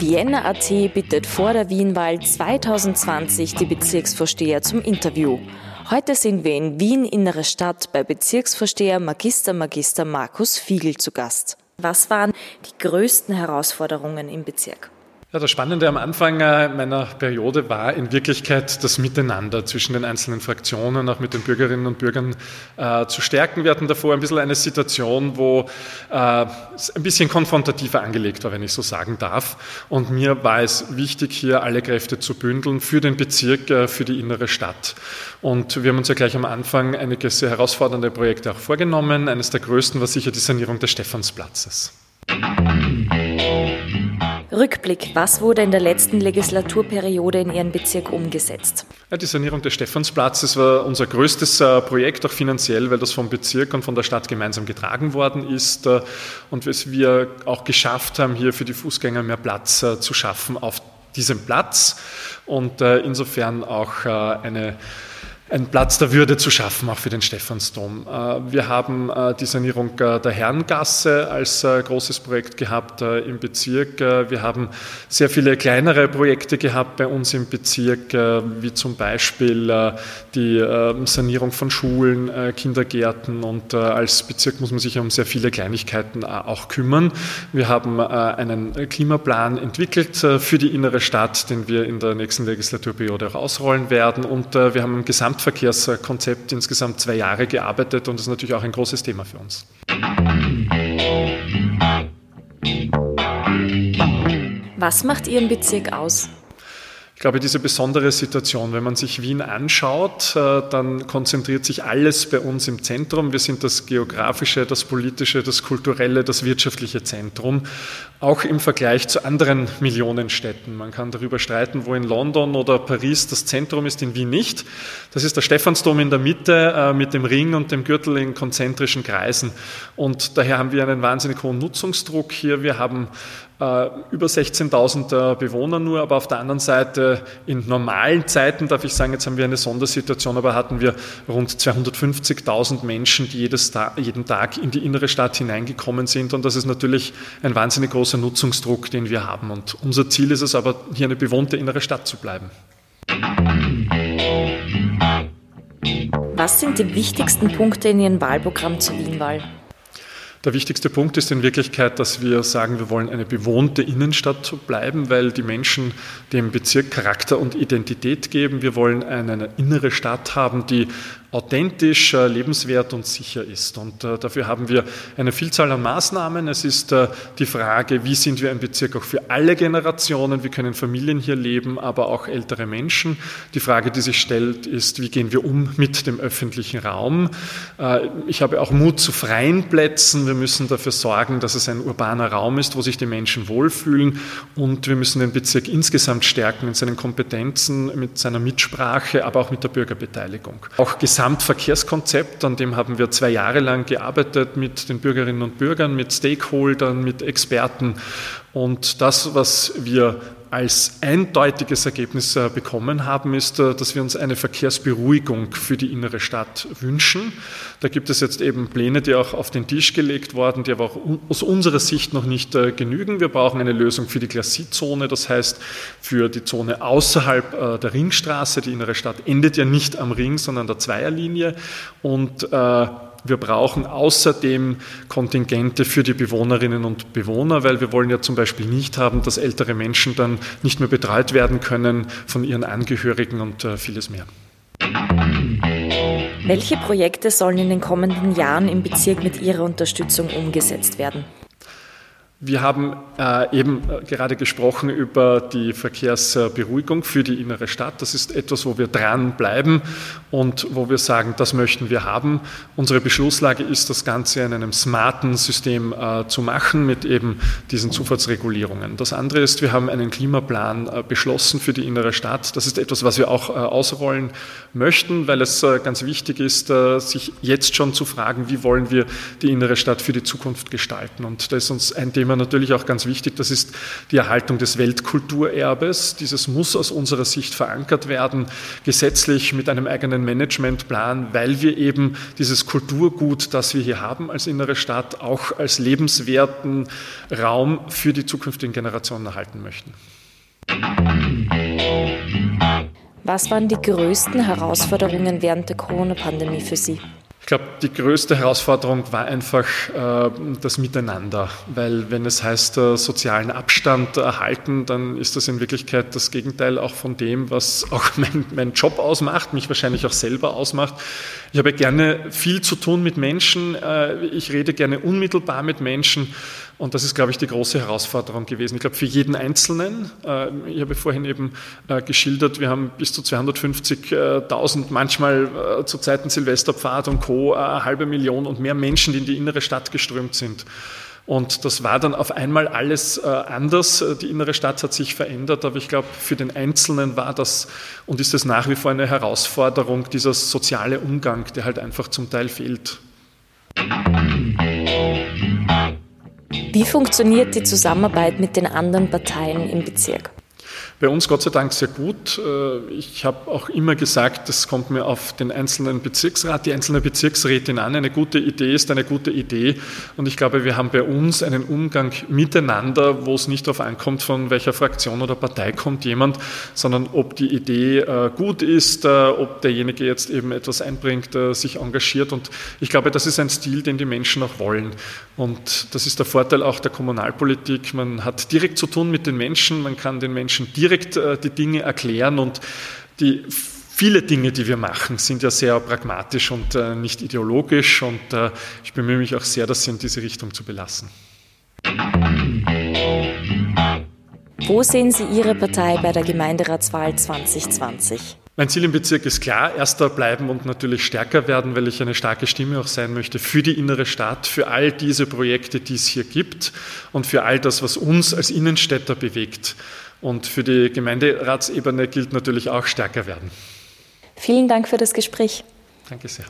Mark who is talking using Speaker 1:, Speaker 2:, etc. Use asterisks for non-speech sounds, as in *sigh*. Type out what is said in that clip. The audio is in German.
Speaker 1: Vienna AT bittet vor der Wienwahl 2020 die Bezirksvorsteher zum Interview. Heute sind wir in Wien, innere Stadt, bei Bezirksvorsteher Magister Magister Markus Fiegel zu Gast. Was waren die größten Herausforderungen im Bezirk?
Speaker 2: Ja, das Spannende am Anfang äh, meiner Periode war in Wirklichkeit das Miteinander zwischen den einzelnen Fraktionen, auch mit den Bürgerinnen und Bürgern äh, zu stärken. Wir hatten davor ein bisschen eine Situation, wo äh, es ein bisschen konfrontativer angelegt war, wenn ich so sagen darf. Und mir war es wichtig, hier alle Kräfte zu bündeln für den Bezirk, äh, für die innere Stadt. Und wir haben uns ja gleich am Anfang einige sehr herausfordernde Projekte auch vorgenommen. Eines der größten war sicher die Sanierung des Stephansplatzes.
Speaker 1: Rückblick, was wurde in der letzten Legislaturperiode in Ihrem Bezirk umgesetzt?
Speaker 2: Ja, die Sanierung des Stephansplatzes war unser größtes äh, Projekt, auch finanziell, weil das vom Bezirk und von der Stadt gemeinsam getragen worden ist äh, und was wir auch geschafft haben, hier für die Fußgänger mehr Platz äh, zu schaffen auf diesem Platz und insofern auch eine einen Platz der Würde zu schaffen, auch für den Stephansdom. Äh, wir haben äh, die Sanierung äh, der Herrengasse als großes Projekt gehabt im Bezirk. Wir haben sehr viele kleinere Projekte gehabt bei uns im Bezirk, wie zum Beispiel die ähm, Sanierung von Schulen, Kindergärten und als Bezirk muss man sich um sehr viele Kleinigkeiten auch kümmern. Wir haben einen Klimaplan entwickelt für die innere Stadt, den wir in der nächsten Legislaturperiode auch ausrollen werden und wir haben im Gesamt Gesamtverkehrskonzept insgesamt zwei Jahre gearbeitet und das ist natürlich auch ein großes Thema für uns.
Speaker 1: Was macht Ihren Bezirk aus?
Speaker 2: Ich glaube, diese besondere Situation, wenn man sich Wien anschaut, äh, dann konzentriert sich alles bei uns im Zentrum. Wir sind das geografische, das politische, das kulturelle, das wirtschaftliche Zentrum, auch im Vergleich zu anderen Millionenstädten. Man kann darüber streiten, wo in London oder Paris das Zentrum ist, in Wien nicht. Das ist der Stephansdom in der Mitte äh, mit dem Ring und dem Gürtel in konzentrischen Kreisen. Und daher haben wir einen wahnsinnig hohen Nutzungsdruck hier. Wir haben über 16.000 Bewohner nur, aber auf der anderen Seite in normalen Zeiten, darf ich sagen, jetzt haben wir eine Sondersituation, aber hatten wir rund 250.000 Menschen, die jedes jeden Tag in die innere Stadt hineingekommen sind und das ist natürlich ein wahnsinnig großer Nutzungsdruck, den wir haben und unser Ziel ist es aber, hier eine bewohnte innere Stadt zu bleiben.
Speaker 1: Was sind die wichtigsten Punkte in Ihrem Wahlprogramm zur Wienwahl?
Speaker 2: Der wichtigste Punkt ist in Wirklichkeit, dass wir sagen, wir wollen eine bewohnte Innenstadt bleiben, weil die Menschen dem Bezirk Charakter und Identität geben. Wir wollen eine innere Stadt haben, die authentisch, äh, lebenswert und sicher ist. Und äh, dafür haben wir eine Vielzahl an Maßnahmen. Es ist äh, die Frage, wie sind wir ein Bezirk auch für alle Generationen, wie können Familien hier leben, aber auch ältere Menschen. Die Frage, die sich stellt, ist, wie gehen wir um mit dem öffentlichen Raum. Ich habe auch Mut zu freien Plätzen. Wir müssen dafür sorgen, dass es ein urbaner Raum ist, wo sich die Menschen wohlfühlen. Und wir müssen den Bezirk insgesamt stärken in seinen Kompetenzen, mit seiner Mitsprache, aber auch mit der Bürgerbeteiligung. Auch Gesamtverkehrskonzept, an dem haben wir zwei Jahre lang gearbeitet mit den Bürgerinnen und Bürgern, mit Stakeholdern, mit Experten. Und das, was wir als eindeutiges Ergebnis äh, bekommen haben, ist, äh, dass wir uns eine Verkehrsberuhigung für die innere Stadt wünschen. Da gibt es jetzt eben Pläne, die auch auf den Tisch gelegt worden, die aber auch aus unserer Sicht noch nicht äh, genügen. Wir brauchen eine Lösung für die Glacier-Zone, das heißt für die Zone außerhalb der Ringstraße. Die innere Stadt endet ja nicht am Ring, sondern der Zweierlinie und wir brauchen außerdem Kontingente für die Bewohnerinnen und Bewohner, weil wir wollen ja zum Beispiel nicht haben, dass ältere Menschen dann nicht mehr betreut werden können von ihren Angehörigen und äh, vieles mehr.
Speaker 1: Welche Projekte sollen in den kommenden Jahren im Bezirk mit Ihrer Unterstützung umgesetzt werden?
Speaker 2: Wir haben äh, eben äh, gerade gesprochen über die Verkehrsberuhigung für die innere Stadt. Das ist etwas, wo wir dranbleiben und wo wir sagen, das möchten wir haben. Unsere Beschlusslage ist, das Ganze in einem smarten System äh, zu machen mit eben diesen Zufahrtsregulierungen. Das andere ist, wir haben einen Klimaplan äh, beschlossen für die innere Stadt. Das ist etwas, was wir auch äh, ausrollen möchten, weil es äh, ganz wichtig ist, sich jetzt schon zu fragen, wie wollen wir die innere Stadt für die Zukunft gestalten. Und das ist uns ein Thema, Thema natürlich auch ganz wichtig. Das ist die Erhaltung des Weltkulturerbes. Dieses muss aus unserer Sicht verankert werden, gesetzlich mit einem eigenen Managementplan, weil wir eben dieses Kulturgut, das wir hier haben als innere Stadt, auch als lebenswerten Raum für die zukünftigen Generationen erhalten möchten.
Speaker 1: Was waren die größten Herausforderungen während der Corona-Pandemie für Sie?
Speaker 2: Ich glaube, die größte Herausforderung war einfach äh, das Miteinander, weil wenn es heißt, äh, sozialen Abstand erhalten, dann ist das in Wirklichkeit das Gegenteil auch von dem, was auch *laughs* mein, mein Job ausmacht, mich wahrscheinlich auch selber ausmacht. Ich habe gerne viel zu tun mit Menschen, äh, ich rede gerne unmittelbar mit Menschen und das ist, glaube ich, die große Herausforderung gewesen. Ich glaube, für jeden Einzelnen, äh, ich habe vorhin eben äh, geschildert, wir haben bis zu 250.000, manchmal zu Zeiten Silvesterpfad und Co., eine halbe Million und mehr Menschen, die in die innere Stadt geströmt sind. Und das war dann auf einmal alles anders. Die innere Stadt hat sich verändert, aber ich glaube, für den Einzelnen war das und ist es nach wie vor eine Herausforderung, dieser soziale Umgang, der halt einfach zum Teil fehlt.
Speaker 1: Wie funktioniert die Zusammenarbeit mit den anderen Parteien im Bezirk?
Speaker 2: Bei uns Gott sei Dank sehr gut. Äh, ich habe auch immer gesagt, das kommt mir auf den einzelnen Bezirksrat, die einzelne Bezirksrätin an. Eine gute Idee ist eine gute Idee. Und ich glaube, wir haben bei uns einen Umgang miteinander, wo es nicht darauf ankommt, von welcher Fraktion oder Partei kommt jemand, sondern ob die Idee äh, gut ist, äh, ob derjenige jetzt eben etwas einbringt, sich engagiert. Und ich glaube, das ist ein Stil, den die Menschen auch wollen. Und das ist der Vorteil auch der Kommunalpolitik. Man hat direkt zu tun mit den Menschen, man kann den Menschen direkt direkt äh, die Dinge erklären und die viele Dinge, die wir machen, sind ja sehr pragmatisch und äh, nicht ideologisch und äh, ich bemühe mich auch sehr, das in diese Richtung zu belassen.
Speaker 1: Wo sehen Sie Ihre Partei bei der Gemeinderatswahl 2020?
Speaker 2: Mein Ziel im Bezirk ist klar, erster bleiben und natürlich stärker werden, weil ich eine starke Stimme auch sein möchte für die innere Stadt, für all diese Projekte, die es hier gibt und für all das, was uns als Innenstädter bewegt. Und für die Gemeinderatsebene gilt natürlich auch stärker werden.
Speaker 1: Vielen Dank für das Gespräch.
Speaker 2: Danke sehr.